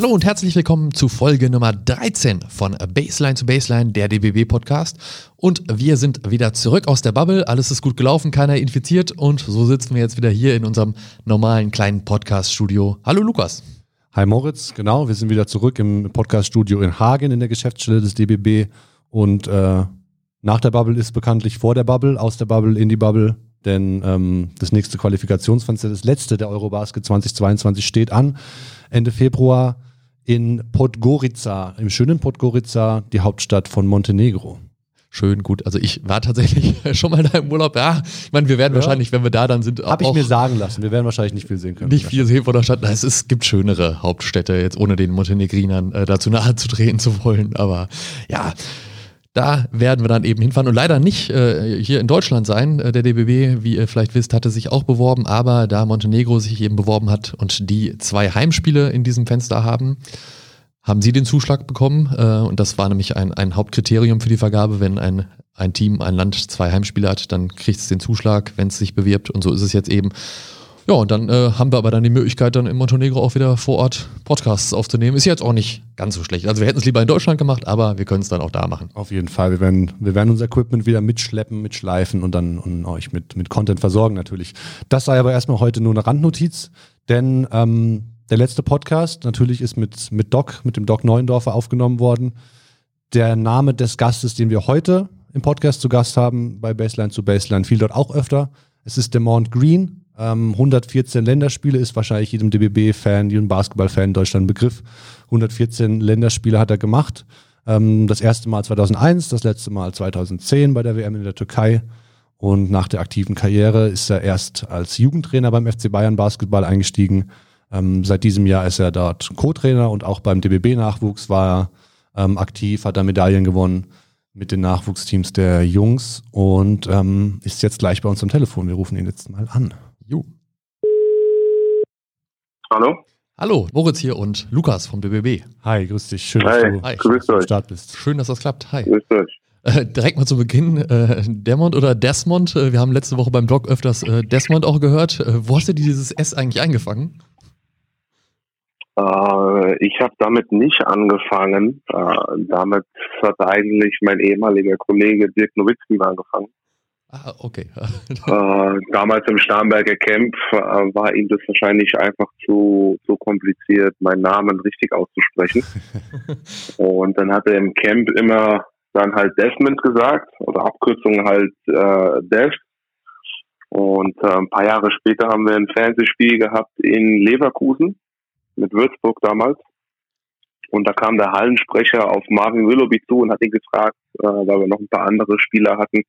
Hallo und herzlich willkommen zu Folge Nummer 13 von Baseline zu Baseline, der DBB Podcast. Und wir sind wieder zurück aus der Bubble. Alles ist gut gelaufen, keiner infiziert. Und so sitzen wir jetzt wieder hier in unserem normalen kleinen Podcast-Studio. Hallo Lukas. Hi Moritz, genau. Wir sind wieder zurück im Podcast-Studio in Hagen in der Geschäftsstelle des DBB. Und äh, nach der Bubble ist bekanntlich vor der Bubble, aus der Bubble in die Bubble. Denn ähm, das nächste Qualifikationsfenster, das letzte der Eurobasket 2022 steht an. Ende Februar in Podgorica, im schönen Podgorica, die Hauptstadt von Montenegro. Schön, gut. Also ich war tatsächlich schon mal da im Urlaub. Ja, ich meine, wir werden ja. wahrscheinlich, wenn wir da dann sind, Habe ich mir sagen lassen. Wir werden wahrscheinlich nicht viel sehen können. Nicht viel sehen von der Stadt. Es, ist, gibt schönere Hauptstädte, jetzt ohne den Montenegrinern äh, dazu nahe zu treten zu wollen. Aber ja, da werden wir dann eben hinfahren und leider nicht äh, hier in Deutschland sein. Äh, der DBB, wie ihr vielleicht wisst, hatte sich auch beworben, aber da Montenegro sich eben beworben hat und die zwei Heimspiele in diesem Fenster haben, haben sie den Zuschlag bekommen. Äh, und das war nämlich ein, ein Hauptkriterium für die Vergabe. Wenn ein, ein Team, ein Land zwei Heimspiele hat, dann kriegt es den Zuschlag, wenn es sich bewirbt. Und so ist es jetzt eben. Ja, und dann äh, haben wir aber dann die Möglichkeit, dann in Montenegro auch wieder vor Ort Podcasts aufzunehmen. Ist jetzt auch nicht ganz so schlecht. Also wir hätten es lieber in Deutschland gemacht, aber wir können es dann auch da machen. Auf jeden Fall. Wir werden, wir werden unser Equipment wieder mitschleppen, mitschleifen und dann und euch mit, mit Content versorgen natürlich. Das sei aber erstmal heute nur eine Randnotiz, denn ähm, der letzte Podcast natürlich ist mit, mit Doc, mit dem Doc Neuendorfer aufgenommen worden. Der Name des Gastes, den wir heute im Podcast zu Gast haben, bei Baseline zu Baseline, fiel dort auch öfter. Es ist Demont Green, ähm, 114 Länderspiele ist wahrscheinlich jedem DBB-Fan, jedem Basketball-Fan in Deutschland ein Begriff. 114 Länderspiele hat er gemacht. Ähm, das erste Mal 2001, das letzte Mal 2010 bei der WM in der Türkei. Und nach der aktiven Karriere ist er erst als Jugendtrainer beim FC Bayern Basketball eingestiegen. Ähm, seit diesem Jahr ist er dort Co-Trainer und auch beim DBB-Nachwuchs war er ähm, aktiv, hat er Medaillen gewonnen mit den Nachwuchsteams der Jungs und ähm, ist jetzt gleich bei uns am Telefon. Wir rufen ihn jetzt mal an. Jo. Hallo? Hallo, Moritz hier und Lukas vom BBB. Hi, grüß dich. Schön, dass du Hi. Grüß am Start bist. Schön, dass das klappt. Hi. Grüß euch. Äh, direkt mal zu Beginn, äh, Demont oder Desmond? Äh, wir haben letzte Woche beim Blog öfters äh, Desmont auch gehört. Wo hast du dieses S eigentlich eingefangen? Äh, ich habe damit nicht angefangen. damit hat eigentlich mein ehemaliger Kollege Dirk Nowitzki angefangen. Ah, okay. äh, damals im Starnberger Camp äh, war ihm das wahrscheinlich einfach zu, zu kompliziert, meinen Namen richtig auszusprechen. und dann hat er im Camp immer dann halt Desmond gesagt oder Abkürzung halt äh, Dev. Und äh, ein paar Jahre später haben wir ein Fernsehspiel gehabt in Leverkusen mit Würzburg damals. Und da kam der Hallensprecher auf Marvin Willoughby zu und hat ihn gefragt, äh, weil wir noch ein paar andere Spieler hatten,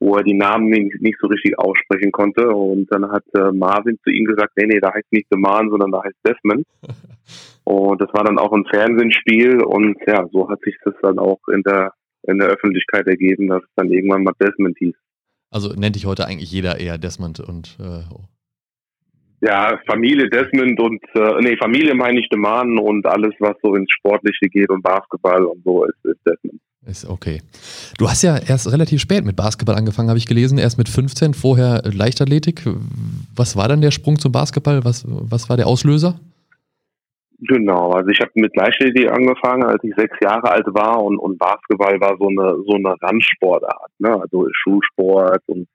wo er die Namen nicht, nicht so richtig aussprechen konnte. Und dann hat äh, Marvin zu ihm gesagt, nee, nee, da heißt nicht Deman, sondern da heißt Desmond. und das war dann auch ein Fernsehspiel und ja, so hat sich das dann auch in der in der Öffentlichkeit ergeben, dass es dann irgendwann mal Desmond hieß. Also nennt dich heute eigentlich jeder eher Desmond und äh, oh. Ja, Familie Desmond und äh, nee, Familie meine ich Deman und alles, was so ins Sportliche geht und Basketball und so ist, ist Desmond. Ist okay. Du hast ja erst relativ spät mit Basketball angefangen, habe ich gelesen. Erst mit 15, vorher Leichtathletik. Was war dann der Sprung zum Basketball? Was, was war der Auslöser? Genau, also ich habe mit Leichtathletik angefangen, als ich sechs Jahre alt war und, und Basketball war so eine so eine Randsportart, ne? Also Schulsport und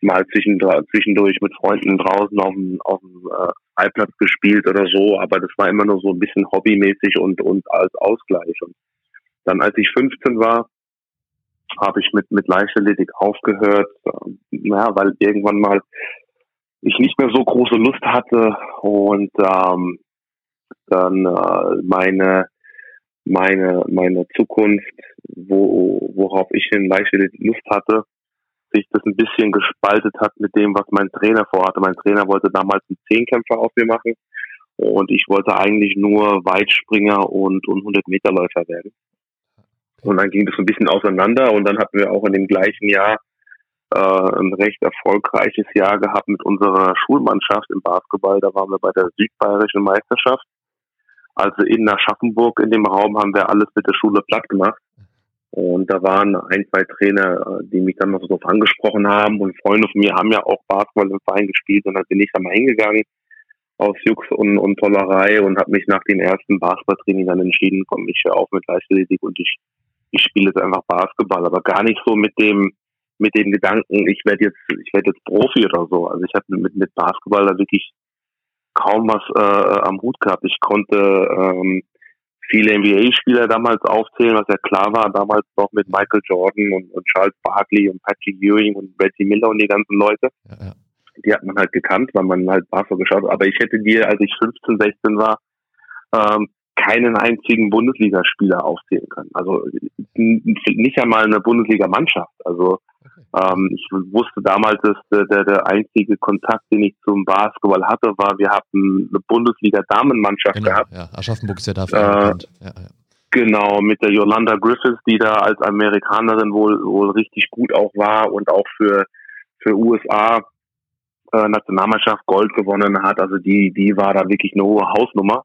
mal zwischendurch mit Freunden draußen auf dem, auf dem äh, Freiplatz gespielt oder so, aber das war immer nur so ein bisschen hobbymäßig und, und als Ausgleich. Und dann, als ich 15 war, habe ich mit, mit Leichtathletik aufgehört, äh, ja, weil irgendwann mal ich nicht mehr so große Lust hatte und ähm, dann äh, meine meine meine Zukunft, wo, worauf ich in Leichtathletik Lust hatte, sich das ein bisschen gespaltet hat mit dem, was mein Trainer vorhatte. Mein Trainer wollte damals einen Zehnkämpfer auf mir machen und ich wollte eigentlich nur Weitspringer und, und 100 Meterläufer werden. Und dann ging das ein bisschen auseinander und dann hatten wir auch in dem gleichen Jahr äh, ein recht erfolgreiches Jahr gehabt mit unserer Schulmannschaft im Basketball. Da waren wir bei der Südbayerischen Meisterschaft. Also in Aschaffenburg in dem Raum haben wir alles mit der Schule platt gemacht. Und da waren ein, zwei Trainer, die mich dann noch so drauf angesprochen haben. Und Freunde von mir haben ja auch Basketball im Verein gespielt. Und dann bin ich da mal hingegangen aus Jux und, und Tollerei und habe mich nach dem ersten Basketballtraining dann entschieden, komm, ich höre auf mit Leichtathletik und ich, ich spiele jetzt einfach Basketball, aber gar nicht so mit dem mit dem Gedanken, ich werde jetzt ich werde jetzt Profi oder so. Also ich habe mit mit Basketball da wirklich kaum was äh, am Hut gehabt. Ich konnte ähm, viele NBA-Spieler damals aufzählen, was ja klar war, damals noch mit Michael Jordan und, und Charles Barkley und Patrick Ewing und Betty Miller und die ganzen Leute. Ja, ja. Die hat man halt gekannt, weil man halt Basketball geschaut hat. Aber ich hätte dir, als ich 15, 16 war, ähm, keinen einzigen Bundesligaspieler aufzählen können. Also nicht einmal eine Bundesliga-Mannschaft. Also ähm, ich wusste damals, dass der, der, der einzige Kontakt, den ich zum Basketball hatte, war, wir hatten eine Bundesliga-Damenmannschaft genau, gehabt. Ja, Aschaffenburg ist ja dafür äh, ja, ja. Genau, mit der Yolanda Griffiths, die da als Amerikanerin wohl, wohl richtig gut auch war und auch für, für USA äh, Nationalmannschaft Gold gewonnen hat. Also die, die war da wirklich eine hohe Hausnummer.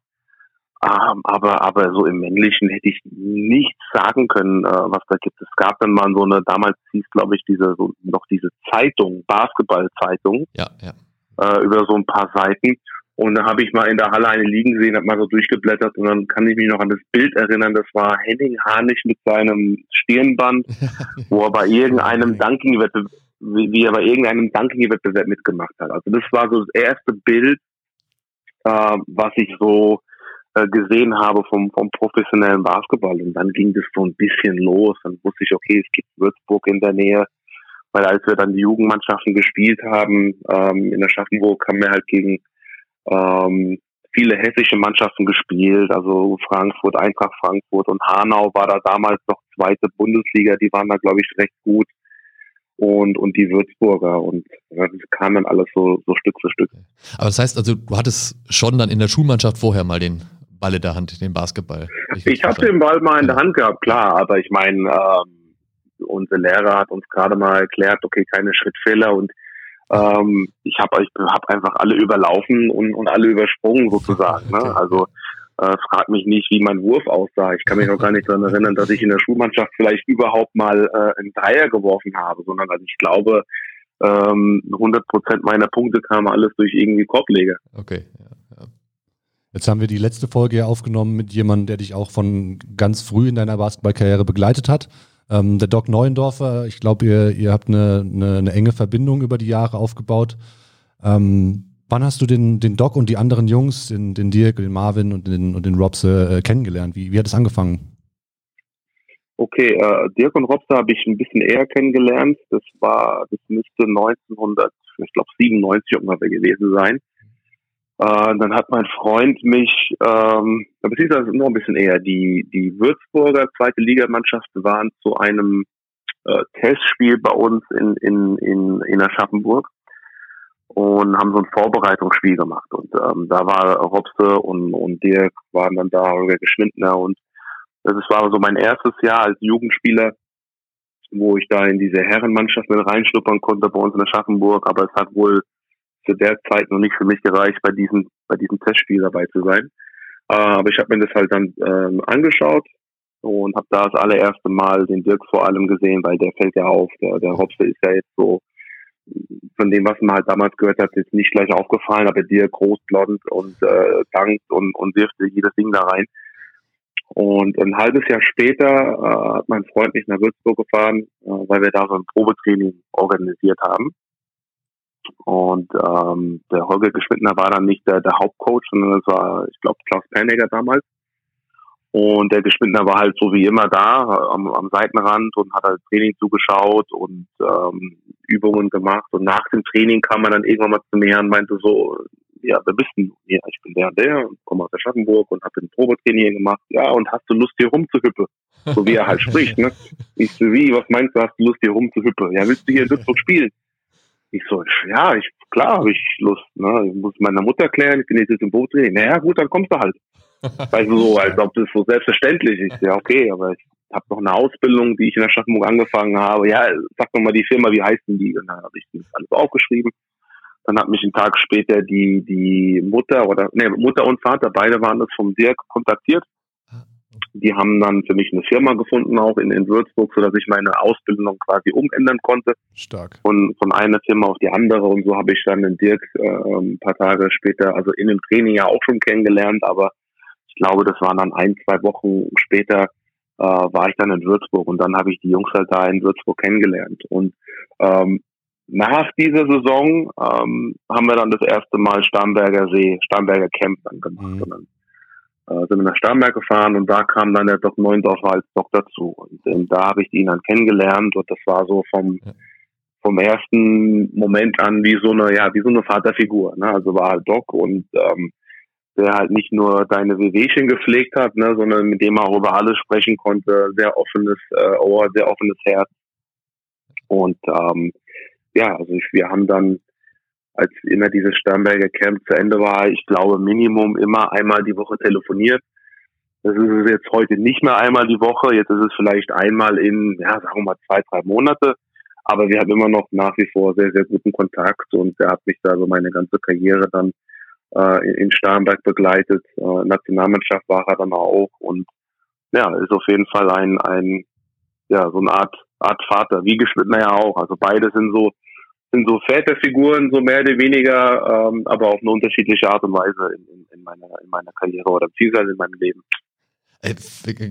Ähm, aber, aber so im Männlichen hätte ich nichts sagen können, äh, was da gibt. Es gab dann mal so eine, damals hieß glaube ich diese, so, noch diese Zeitung, Basketball-Zeitung. Ja, ja. Äh, über so ein paar Seiten. Und da habe ich mal in der Halle eine liegen gesehen, habe mal so durchgeblättert und dann kann ich mich noch an das Bild erinnern. Das war Henning Harnisch mit seinem Stirnband, wo er bei irgendeinem Dunking-Wettbewerb, wie er bei irgendeinem Dunking-Wettbewerb mitgemacht hat. Also das war so das erste Bild, äh, was ich so gesehen habe vom, vom professionellen Basketball. Und dann ging das so ein bisschen los. Dann wusste ich, okay, es gibt Würzburg in der Nähe. Weil als wir dann die Jugendmannschaften gespielt haben, ähm, in der Schaffenburg haben wir halt gegen ähm, viele hessische Mannschaften gespielt, also Frankfurt, Eintracht Frankfurt und Hanau war da damals noch zweite Bundesliga, die waren da glaube ich recht gut und, und die Würzburger und das kam dann alles so, so Stück für Stück. Aber das heißt also, du hattest schon dann in der Schulmannschaft vorher mal den Ball in der Hand, den Basketball. Ich, ich habe den Ball mal in der Hand gehabt, klar, aber ich meine, ähm, unser Lehrer hat uns gerade mal erklärt, okay, keine Schrittfehler und ähm, ich habe ich hab einfach alle überlaufen und, und alle übersprungen sozusagen. Ne? Also äh, frag mich nicht, wie mein Wurf aussah. Ich kann mich noch gar nicht daran erinnern, dass ich in der Schulmannschaft vielleicht überhaupt mal äh, einen Dreier geworfen habe, sondern also ich glaube, ähm, 100 Prozent meiner Punkte kamen alles durch irgendwie Korbleger. Okay. Jetzt haben wir die letzte Folge ja aufgenommen mit jemandem, der dich auch von ganz früh in deiner Basketballkarriere begleitet hat. Ähm, der Doc Neuendorfer, ich glaube, ihr, ihr habt eine, eine, eine, enge Verbindung über die Jahre aufgebaut. Ähm, wann hast du den, den Doc und die anderen Jungs, den, den Dirk, den Marvin und den, und den Robse äh, kennengelernt? Wie, wie hat es angefangen? Okay, äh, Dirk und Robse habe ich ein bisschen eher kennengelernt. Das war, das müsste 1900, ich glaube 97 ungefähr gewesen sein. Äh, dann hat mein Freund mich, ähm, also noch ein bisschen eher, die, die Würzburger zweite Ligamannschaft waren zu einem äh, Testspiel bei uns in, in, in, in Aschaffenburg und haben so ein Vorbereitungsspiel gemacht. Und ähm, da war Robse und, und Dirk waren dann da, Holger Geschwindner und das war so mein erstes Jahr als Jugendspieler, wo ich da in diese Herrenmannschaft mit reinschnuppern konnte bei uns in Aschaffenburg, aber es hat wohl zu der Zeit noch nicht für mich gereicht, bei diesem, bei diesem Testspiel dabei zu sein. Äh, aber ich habe mir das halt dann ähm, angeschaut und habe da das allererste Mal den Dirk vor allem gesehen, weil der fällt ja auf. Der, der Hopse ist ja jetzt so, von dem, was man halt damals gehört hat, ist nicht gleich aufgefallen, aber Dirk groß, blond und äh, dankt und, und wirft jedes Ding da rein. Und ein halbes Jahr später äh, hat mein Freund mich nach Würzburg gefahren, äh, weil wir da so ein Probetraining organisiert haben. Und ähm, der Holger Geschwindner war dann nicht der, der Hauptcoach, sondern das war, ich glaube, Klaus Pernegger damals. Und der Geschwindner war halt so wie immer da am, am Seitenrand und hat halt Training zugeschaut und ähm, Übungen gemacht. Und nach dem Training kam er dann irgendwann mal zu mir und meinte so, ja, wer bist du? Ja, ich bin der und der und komme aus der Schaffenburg und habe ein Probetraining gemacht. Ja, und hast du Lust, hier rumzuhüppen? So wie er halt spricht, ne? Ich so, wie, was meinst du, hast du Lust, hier rumzuhüppen? Ja, willst du hier in Würzburg spielen? Ich so, ja, ich, klar habe ich Lust. Ne? Ich muss meiner Mutter erklären, ich bin jetzt im Boot drehen. Naja, gut, dann kommst du halt. Weißt du, so, als ob das so selbstverständlich ist. Ja, okay, aber ich habe noch eine Ausbildung, die ich in der Schaffenburg angefangen habe. Ja, sag doch mal die Firma, wie heißt denn die? Und dann habe ich das alles aufgeschrieben. Dann hat mich einen Tag später die, die Mutter oder, ne, Mutter und Vater, beide waren das vom Dirk kontaktiert. Die haben dann für mich eine Firma gefunden, auch in, in Würzburg, sodass ich meine Ausbildung quasi umändern konnte. Stark. Von, von einer Firma auf die andere. Und so habe ich dann den Dirk äh, ein paar Tage später, also in dem Training ja auch schon kennengelernt, aber ich glaube, das waren dann ein, zwei Wochen später, äh, war ich dann in Würzburg und dann habe ich die Jungs halt da in Würzburg kennengelernt. Und ähm, nach dieser Saison ähm, haben wir dann das erste Mal Starnberger See, Starnberger Camp dann gemacht. Mhm. Äh, sind wir nach Starnberg gefahren und da kam dann der Doc Neundorfer als Doc dazu. Und ähm, da habe ich ihn dann kennengelernt und das war so vom, vom ersten Moment an wie so eine, ja, wie so eine Vaterfigur. Ne? Also war halt Doc und ähm, der halt nicht nur deine WWchen gepflegt hat, ne, sondern mit dem er auch über alles sprechen konnte, sehr offenes äh, Ohr, sehr offenes Herz. Und ähm, ja, also ich, wir haben dann, als immer dieses Sternberger Camp zu Ende war, ich glaube Minimum immer einmal die Woche telefoniert. Das ist es jetzt heute nicht mehr einmal die Woche, jetzt ist es vielleicht einmal in, ja, sagen wir mal zwei, drei Monate. Aber wir haben immer noch nach wie vor sehr, sehr guten Kontakt und er hat mich da so meine ganze Karriere dann äh, in Starnberg begleitet. Äh, Nationalmannschaft war er dann auch und ja, ist auf jeden Fall ein, ein ja, so eine Art, Art Vater, wie geschnitten ja auch. Also beide sind so, sind so Väterfiguren, so mehr oder weniger, ähm, aber auf eine unterschiedliche Art und Weise in, in, in, meiner, in meiner Karriere oder beziehungsweise in meinem Leben. Äh,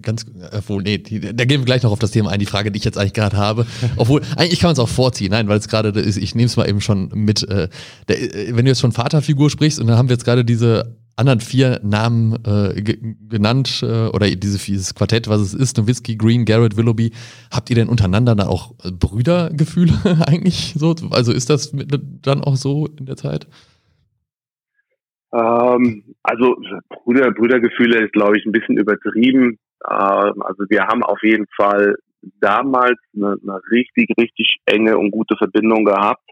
ganz, obwohl, nee, da gehen wir gleich noch auf das Thema ein, die Frage, die ich jetzt eigentlich gerade habe. Obwohl, eigentlich kann man es auch vorziehen, nein, weil es gerade ist, ich nehme es mal eben schon mit. Äh, der, äh, wenn du jetzt von Vaterfigur sprichst und dann haben wir jetzt gerade diese anderen vier Namen äh, genannt äh, oder diese, dieses Quartett, was es ist, Nowitzki, Green, Garrett, Willoughby. Habt ihr denn untereinander da auch Brüdergefühle eigentlich so? Also ist das dann auch so in der Zeit? Ähm, also Brüder, Brüdergefühle ist, glaube ich, ein bisschen übertrieben. Ähm, also wir haben auf jeden Fall damals eine, eine richtig, richtig enge und gute Verbindung gehabt.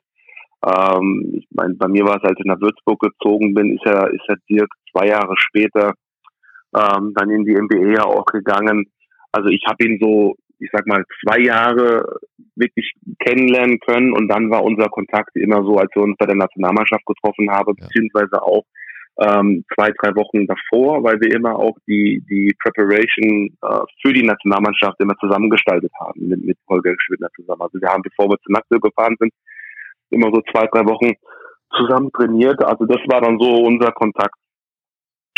Ähm, ich meine, bei mir war es, als ich nach Würzburg gezogen bin, ist er, ist er Dirk zwei Jahre später ähm, dann in die MBA auch gegangen. Also ich habe ihn so, ich sag mal, zwei Jahre wirklich kennenlernen können und dann war unser Kontakt immer so, als wir uns bei der Nationalmannschaft getroffen haben, ja. beziehungsweise auch ähm, zwei, drei Wochen davor, weil wir immer auch die, die Preparation äh, für die Nationalmannschaft immer zusammengestaltet haben mit, mit Holger Schwindner zusammen. Also wir haben, bevor wir zu Naxel gefahren sind, immer so zwei, drei Wochen zusammen trainiert. Also das war dann so unser Kontakt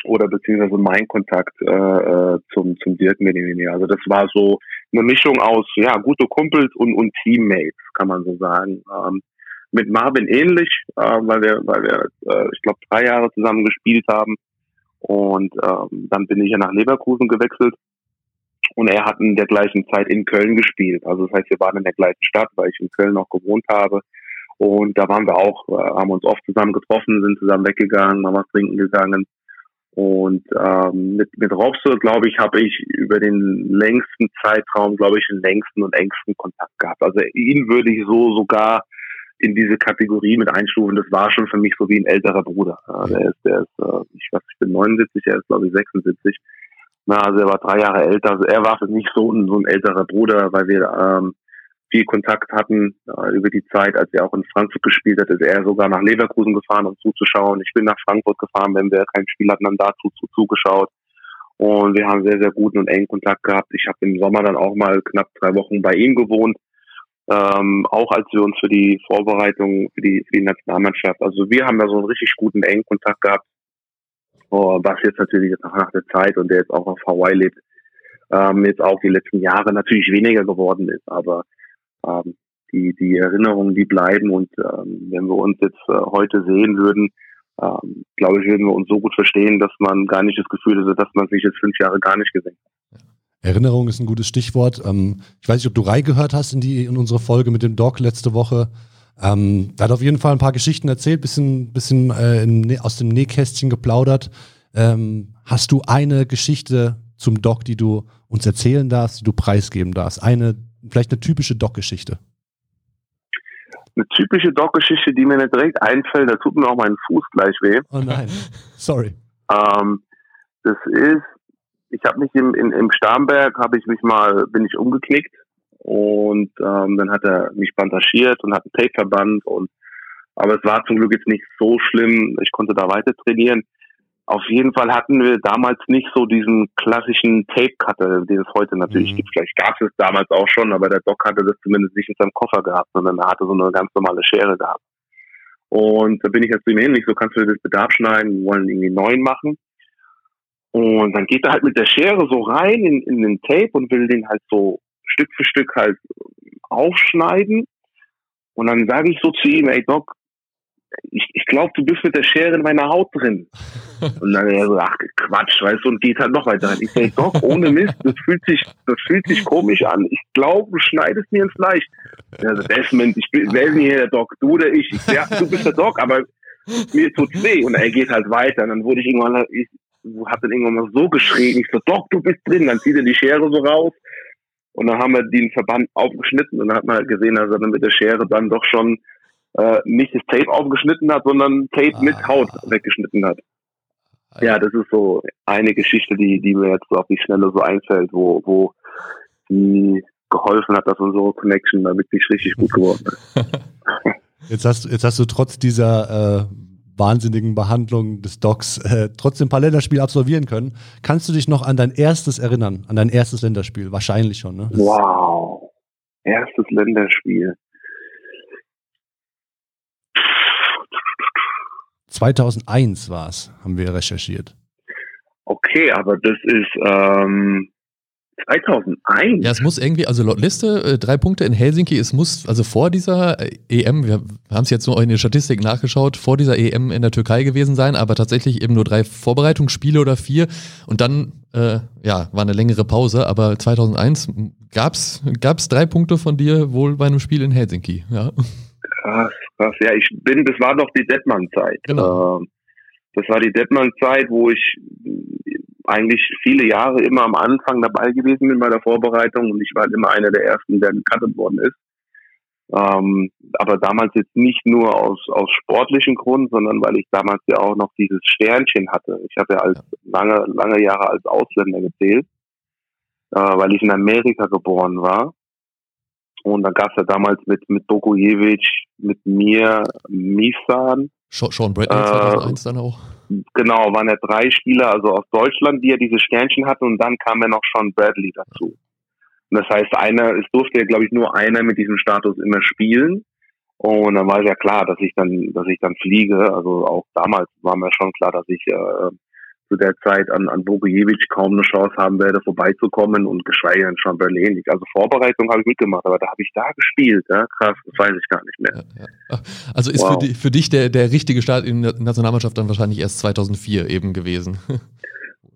oder beziehungsweise mein Kontakt äh, äh zum, zum Dirk Medini. Also das war so eine Mischung aus ja gute Kumpels und, und Teammates, kann man so sagen. Ähm, mit Marvin ähnlich, äh, weil wir, weil wir, äh, ich glaube, drei Jahre zusammen gespielt haben. Und ähm, dann bin ich ja nach Leverkusen gewechselt und er hat in der gleichen Zeit in Köln gespielt. Also das heißt, wir waren in der gleichen Stadt, weil ich in Köln noch gewohnt habe. Und da waren wir auch, äh, haben uns oft zusammen getroffen, sind zusammen weggegangen, haben was trinken gegangen. Und ähm, mit, mit Robse, glaube ich, habe ich über den längsten Zeitraum, glaube ich, den längsten und engsten Kontakt gehabt. Also ihn würde ich so sogar in diese Kategorie mit einstufen. Das war schon für mich so wie ein älterer Bruder. Ja, der ist, der ist, äh, ich weiß, ich bin 79, er ist glaube ich 76. Na, also er war drei Jahre älter. Also er war für mich so ein, so ein älterer Bruder, weil wir ähm, viel Kontakt hatten äh, über die Zeit, als er auch in Frankfurt gespielt hat, ist er sogar nach Leverkusen gefahren, um zuzuschauen. Ich bin nach Frankfurt gefahren, wenn wir kein Spiel hatten, dann dazu zu, zugeschaut. Und wir haben sehr, sehr guten und engen Kontakt gehabt. Ich habe im Sommer dann auch mal knapp drei Wochen bei ihm gewohnt ähm, auch als wir uns für die Vorbereitung für die, für die Nationalmannschaft, also wir haben da so einen richtig guten engen Kontakt gehabt, oh, was jetzt natürlich jetzt auch nach der Zeit und der jetzt auch auf Hawaii lebt, ähm, jetzt auch die letzten Jahre natürlich weniger geworden ist, aber ähm, die, die Erinnerungen, die bleiben und ähm, wenn wir uns jetzt äh, heute sehen würden, ähm, glaube ich, würden wir uns so gut verstehen, dass man gar nicht das Gefühl hätte, dass man sich jetzt fünf Jahre gar nicht gesehen hat. Erinnerung ist ein gutes Stichwort. Ähm, ich weiß nicht, ob du reingehört hast in, die, in unsere Folge mit dem Doc letzte Woche. Ähm, da hat auf jeden Fall ein paar Geschichten erzählt, bisschen, bisschen äh, in, aus dem Nähkästchen geplaudert. Ähm, hast du eine Geschichte zum Doc, die du uns erzählen darfst, die du preisgeben darfst? Eine, vielleicht eine typische Doc-Geschichte? Eine typische Doc-Geschichte, die mir nicht direkt einfällt, da tut mir auch mein Fuß gleich weh. Oh nein, sorry. Ähm, das ist ich habe mich im, in, im Starnberg, habe ich mich mal, bin ich umgeknickt und ähm, dann hat er mich bandagiert und hat ein Tape-Verband und aber es war zum Glück jetzt nicht so schlimm. Ich konnte da weiter trainieren. Auf jeden Fall hatten wir damals nicht so diesen klassischen Tape-Cutter, den es heute natürlich Mhm. gibt. Vielleicht gab es es damals auch schon, aber der Doc hatte das zumindest nicht in seinem Koffer gehabt, sondern er hatte so eine ganz normale Schere gehabt. Und da bin ich jetzt zu ihm hin, ich so, kannst du das bitte abschneiden, wir wollen irgendwie neun machen. Und dann geht er halt mit der Schere so rein in, in den Tape und will den halt so Stück für Stück halt aufschneiden. Und dann sage ich so zu ihm, ey Doc, ich, ich glaube, du bist mit der Schere in meiner Haut drin. Und dann er so, ach Quatsch, weißt du, und geht halt noch weiter rein. Ich sage, Doc, ohne Mist, das fühlt sich, das fühlt sich komisch an. Ich glaube, du schneidest mir ins Fleisch. Er so, Desmond, ich bin, wer ist denn hier der Doc? Du oder ich? ich ja, du bist der Doc, aber mir tut's weh. Und er geht halt weiter. Und dann wurde ich irgendwann, ich hab dann irgendwann mal so geschrien. Ich so, Doc, du bist drin. Dann zieht er die Schere so raus. Und dann haben wir den Verband aufgeschnitten und dann hat man halt gesehen, dass er dann mit der Schere dann doch schon äh, nicht das Tape aufgeschnitten hat, sondern Tape Ah. mit Haut weggeschnitten hat. Ja, das ist so eine Geschichte, die, die mir jetzt so auf die Schnelle so einfällt, wo, wo die geholfen hat, dass unsere Connection da wirklich richtig gut geworden ist. Jetzt hast, du- jetzt hast du trotz dieser äh, wahnsinnigen Behandlung des Docs äh, trotzdem ein paar Länderspiele absolvieren können. Kannst du dich noch an dein erstes erinnern? An dein erstes Länderspiel? Wahrscheinlich schon, ne? Das- Wow. Erstes Länderspiel. 2001 war es, haben wir recherchiert. Okay, aber das ist ähm, 2001. Ja, es muss irgendwie, also laut Liste, äh, drei Punkte in Helsinki, es muss, also vor dieser äh, EM, wir haben es jetzt nur in der Statistik nachgeschaut, vor dieser EM in der Türkei gewesen sein, aber tatsächlich eben nur drei Vorbereitungsspiele oder vier und dann, äh, ja, war eine längere Pause, aber 2001 gab's gab's drei Punkte von dir wohl bei einem Spiel in Helsinki, ja. Krass, krass. Ja, ich bin, das war doch die Detmann-Zeit. Genau. Ähm, das war die Detmann-Zeit, wo ich äh, eigentlich viele Jahre immer am Anfang dabei gewesen bin bei der Vorbereitung und ich war halt immer einer der ersten, der gecuttet worden ist. Ähm, aber damals jetzt nicht nur aus, aus sportlichen Grund, sondern weil ich damals ja auch noch dieses Sternchen hatte. Ich habe ja als lange, lange Jahre als Ausländer gezählt, äh, weil ich in Amerika geboren war. Und dann gab es ja damals mit, mit Bogojevic, mit mir, Misan, Sean Bradley Äh, 2001 dann auch. genau, waren ja drei Spieler, also aus Deutschland, die ja diese Sternchen hatten und dann kam ja noch Sean Bradley dazu. Und das heißt, einer, es durfte ja, glaube ich, nur einer mit diesem Status immer spielen. Und dann war es ja klar, dass ich dann, dass ich dann fliege. Also auch damals war mir schon klar, dass ich äh, zu der Zeit an, an Bogojevic kaum eine Chance haben werde, vorbeizukommen und geschweige denn Bradley nicht. Also Vorbereitung habe ich mitgemacht, aber da habe ich da gespielt. Ja? Krass, das weiß ich gar nicht mehr. Ja, ja. Ach, Also ist für, Wow. di- für dich der, der richtige Start in der Nationalmannschaft dann wahrscheinlich erst 2004 eben gewesen.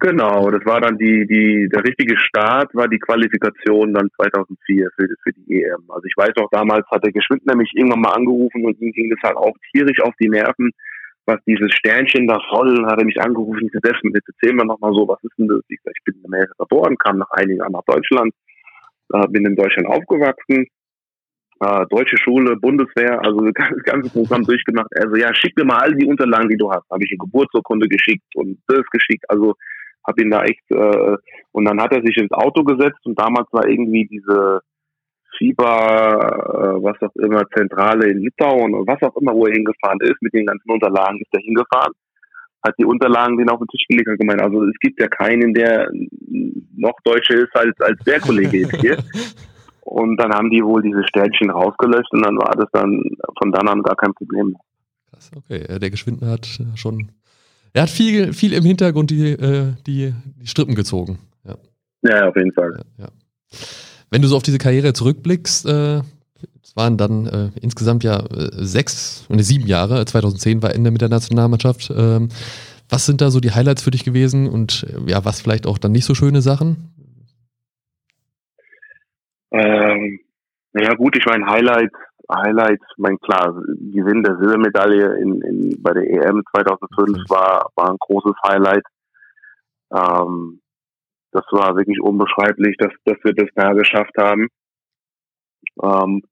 Genau, das war dann die, die, der richtige Start war die Qualifikation dann 2004 für, die- für die EM. Also ich weiß auch, damals hat der Geschwind nämlich irgendwann mal angerufen und ihm ging das halt auch tierisch auf die Nerven, was dieses Sternchen da. Dann hat er mich angerufen, ich das mit, jetzt erzähl mir nochmal so, was ist denn das? Ich, sag, ich bin in Amerika geboren, kam nach einigen Jahren nach Deutschland, äh, bin in Deutschland aufgewachsen, äh, deutsche Schule, Bundeswehr, also das ganze Programm durchgemacht. Also ja, schick mir mal all die Unterlagen, die du hast. Habe ich eine Geburtsurkunde geschickt und das geschickt. Also habe ihn da echt äh, und dann hat er sich ins Auto gesetzt und damals war irgendwie diese Fieber, äh, was auch immer, Zentrale in Litauen und was auch immer, wo er hingefahren ist, mit den ganzen Unterlagen ist er hingefahren, hat die Unterlagen den auf den Tisch gelegt und gemeint, also es gibt ja keinen, der noch Deutscher ist als, als der Kollege jetzt hier. Und dann haben die wohl diese Sternchen rausgelöscht und dann war das dann von dann an gar kein Problem mehr. Krass, okay. Äh, Der Geschwindner hat äh, schon, er hat viel, viel im Hintergrund die, äh, die, die Strippen gezogen. Ja, Ja, auf jeden Fall. ja, ja. Wenn du so auf diese Karriere zurückblickst, äh, es waren dann äh, insgesamt ja äh, sechs, ne, sieben Jahre, 2010 war Ende mit der Nationalmannschaft. Ähm, was sind da so die Highlights für dich gewesen und äh, ja, was vielleicht auch dann nicht so schöne Sachen? Ähm, ja gut, ich meine Highlight, Highlight, mein klar, Gewinn der Silbermedaille in, in, bei der EM 2005 war, war ein großes Highlight. Ähm, das war wirklich unbeschreiblich, dass, dass wir das da geschafft haben. Ähm,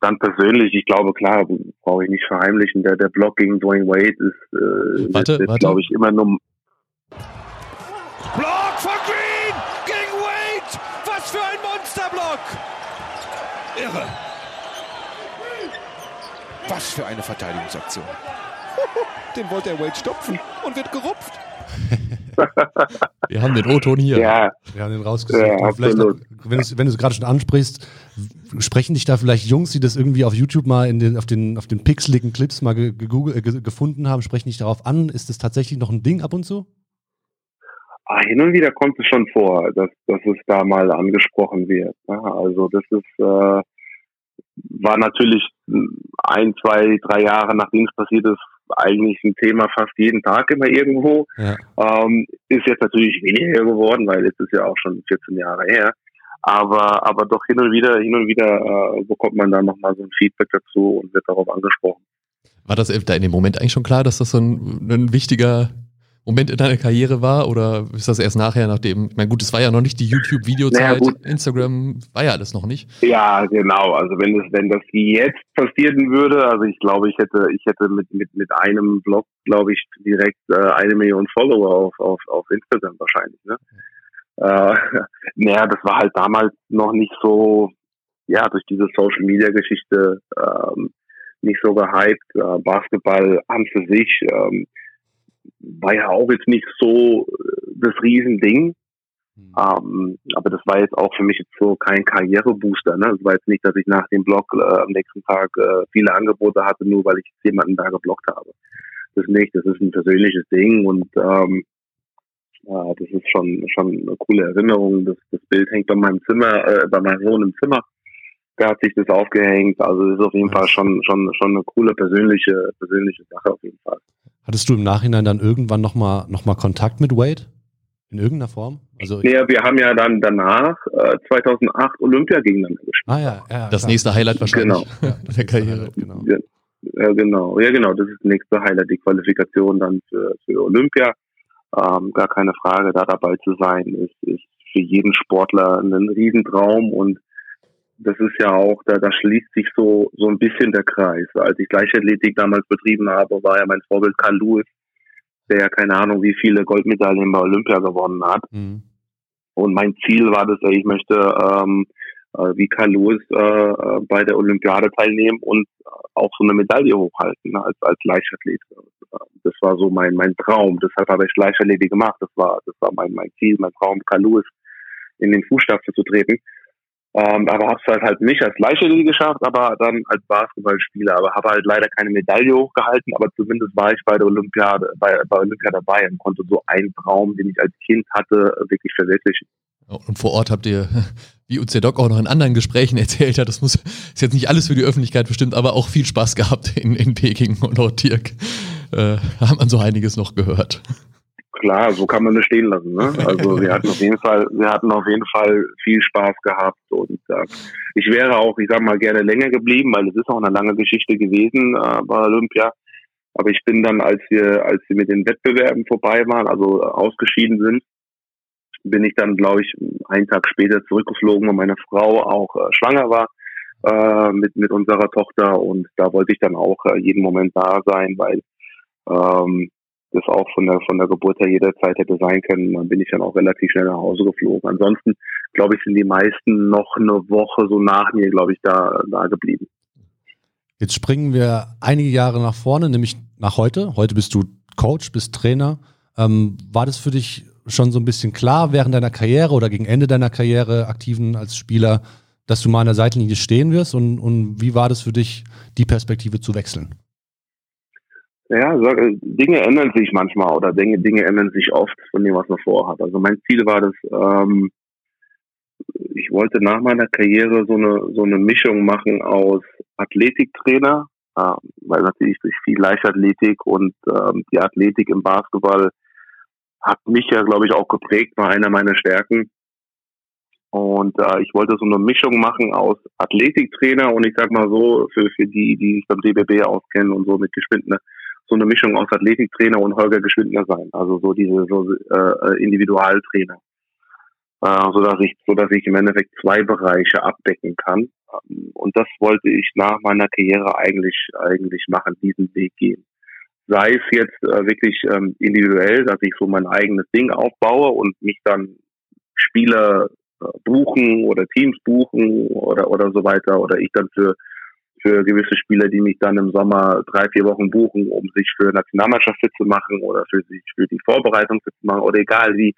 dann persönlich, ich glaube, klar, brauche ich nicht verheimlichen, der, der Block gegen Dwayne Wade ist, äh, Warte, ist, warte. glaube ich, immer nur, Block von Green gegen Wade. Was für ein Monsterblock. Irre. Was für eine Verteidigungsaktion. Den wollte er Wade stopfen und wird gerupft. Wir haben den O-Ton hier. Ja, Wir haben den rausgesucht. Ja, vielleicht noch, wenn, du- wenn es gerade schon ansprichst, sprechen dich da vielleicht Jungs, die das irgendwie auf YouTube mal in den, auf den, auf den pixeligen Clips mal ge, gegoogelt- äh, ge, gefunden haben, sprechen dich darauf an? Ist das tatsächlich noch ein Ding ab und zu? Ah, hin und wieder kommt es schon vor, dass, dass es da mal angesprochen wird. ne? Also das ist äh, war natürlich ein, zwei, drei Jahre nachdem es passiert ist, eigentlich ein Thema fast jeden Tag immer irgendwo. Ja. Ähm, ist jetzt natürlich weniger geworden, weil es ist ja auch schon 14 Jahre her. Aber, aber doch hin und wieder, hin und wieder äh, bekommt man dann nochmal so ein Feedback dazu und wird darauf angesprochen. War das da in dem Moment eigentlich schon klar, dass das so ein, ein wichtiger Moment in deiner Karriere war? Oder ist das erst nachher, nachdem, ich meine, gut, es war ja noch nicht die Naja, YouTube-Videozeit, gut. Instagram war ja alles noch nicht. Ja, genau. Also wenn das, wenn das jetzt passieren würde, also ich glaube, ich hätte, ich hätte mit, mit, mit einem Blog, glaube ich, direkt äh, eine Million Follower auf, auf, auf Instagram wahrscheinlich. Ne? Äh, naja, das war halt damals noch nicht so, ja, durch diese Social Media Geschichte ähm, nicht so gehypt. Äh, Basketball an für sich ähm, war ja auch jetzt nicht so äh, das Riesending. Ähm, aber das war jetzt auch für mich jetzt so kein Karrierebooster. Ne? Es war jetzt nicht, dass ich nach dem Blog äh, am nächsten Tag äh, viele Angebote hatte, nur weil ich jetzt jemanden da geblockt habe. Das nicht. Das ist ein persönliches Ding und ähm, äh, das ist schon schon eine coole Erinnerung. Das, das Bild hängt bei meinem Zimmer, äh, bei meinem Sohn im Zimmer. Da hat sich das aufgehängt. Also das ist auf jeden Fall schon schon schon eine coole persönliche persönliche Sache auf jeden Fall. Hattest du im Nachhinein dann irgendwann nochmal noch mal Kontakt mit Wade? In irgendeiner Form? Also, Ja, wir haben ja dann danach äh, 2008 Olympia gegeneinander gespielt. ah ja, ja Das klar. nächste Highlight wahrscheinlich Ja, der Karriere. Genau. Ja, ja, genau. Ja, genau. Das ist das nächste Highlight, die Qualifikation dann für, für Olympia. Ähm, gar keine Frage, da dabei zu sein, ist, ist für jeden Sportler ein Riesentraum und das ist ja auch, da, da schließt sich so, so ein bisschen der Kreis. Als ich Leichtathletik damals betrieben habe, war ja mein Vorbild Karl Lewis, der ja keine Ahnung, wie viele Goldmedaillen bei Olympia gewonnen hat. Mhm. Und mein Ziel war das, ich möchte ähm, äh, wie Karl Lewis äh, äh, bei der Olympiade teilnehmen und auch so eine Medaille hochhalten ne, als als Leichtathlet. Das war so mein mein Traum. Deshalb habe ich Leichtathletik gemacht. Das war das war mein mein Ziel, mein Traum, Karl Lewis in den Fußstapfen zu treten. Ähm, aber habe es halt, halt nicht als Leichtathlet geschafft, aber dann als Basketballspieler. Aber habe halt leider keine Medaille hochgehalten, aber zumindest war ich bei der Olympiade, bei, bei Olympia dabei und konnte so einen Traum, den ich als Kind hatte, wirklich verwirklichen. Und vor Ort habt ihr, wie UC Doc auch noch in anderen Gesprächen erzählt hat, das muss, ist jetzt nicht alles für die Öffentlichkeit bestimmt, aber auch viel Spaß gehabt in, in Peking und auch Dirk. Äh, haben man so einiges noch gehört. Klar, so kann man das stehen lassen. Ne? Also wir hatten auf jeden Fall, wir hatten auf jeden Fall viel Spaß gehabt und äh, ich wäre auch, ich sag mal, gerne länger geblieben, weil es ist auch eine lange Geschichte gewesen äh, bei Olympia. Aber ich bin dann, als wir, als wir mit den Wettbewerben vorbei waren, also äh, ausgeschieden sind, bin ich dann, glaube ich, einen Tag später zurückgeflogen, weil meine Frau auch äh, schwanger war äh, mit mit unserer Tochter und da wollte ich dann auch äh, jeden Moment da sein, weil ähm, das auch von der von der Geburt her jederzeit hätte sein können. Dann bin ich dann auch relativ schnell nach Hause geflogen. Ansonsten glaube ich sind die meisten noch eine Woche so nach mir, glaube ich, da da geblieben. Jetzt springen wir einige Jahre nach vorne, nämlich nach heute. Heute bist du Coach, bist Trainer. Ähm, war das für dich schon so ein bisschen klar während deiner Karriere oder gegen Ende deiner Karriere aktiven als Spieler, dass du mal an der Seitenlinie stehen wirst? Und, und wie war das für dich, die Perspektive zu wechseln? Ja, äh, Dinge ändern sich manchmal oder Dinge, Dinge ändern sich oft von dem, was man vorhat. Also mein Ziel war das, ähm, ich wollte nach meiner Karriere so eine so eine Mischung machen aus Athletiktrainer, äh, weil natürlich durch viel Leichtathletik und ähm, die Athletik im Basketball hat mich ja, glaube ich, auch geprägt, war einer meiner Stärken. Und äh, ich wollte so eine Mischung machen aus Athletiktrainer und ich sag mal so, für, für die, die sich beim DBB auskennen und so mit Geschwindner, so eine Mischung aus Athletiktrainer und Holger Geschwindner sein. Also so diese so, äh, Individualtrainer. Äh, so dass ich, so dass ich im Endeffekt zwei Bereiche abdecken kann. Ähm, Und das wollte ich nach meiner Karriere eigentlich, eigentlich machen, diesen Weg gehen. Sei es jetzt äh, wirklich ähm, individuell, dass ich so mein eigenes Ding aufbaue und mich dann Spieler äh, buchen oder Teams buchen oder, oder so weiter oder ich dann für, für gewisse Spieler, die mich dann im Sommer drei, vier Wochen buchen, um sich für Nationalmannschaft fit zu machen oder für sich für die Vorbereitung fit zu machen oder egal wie.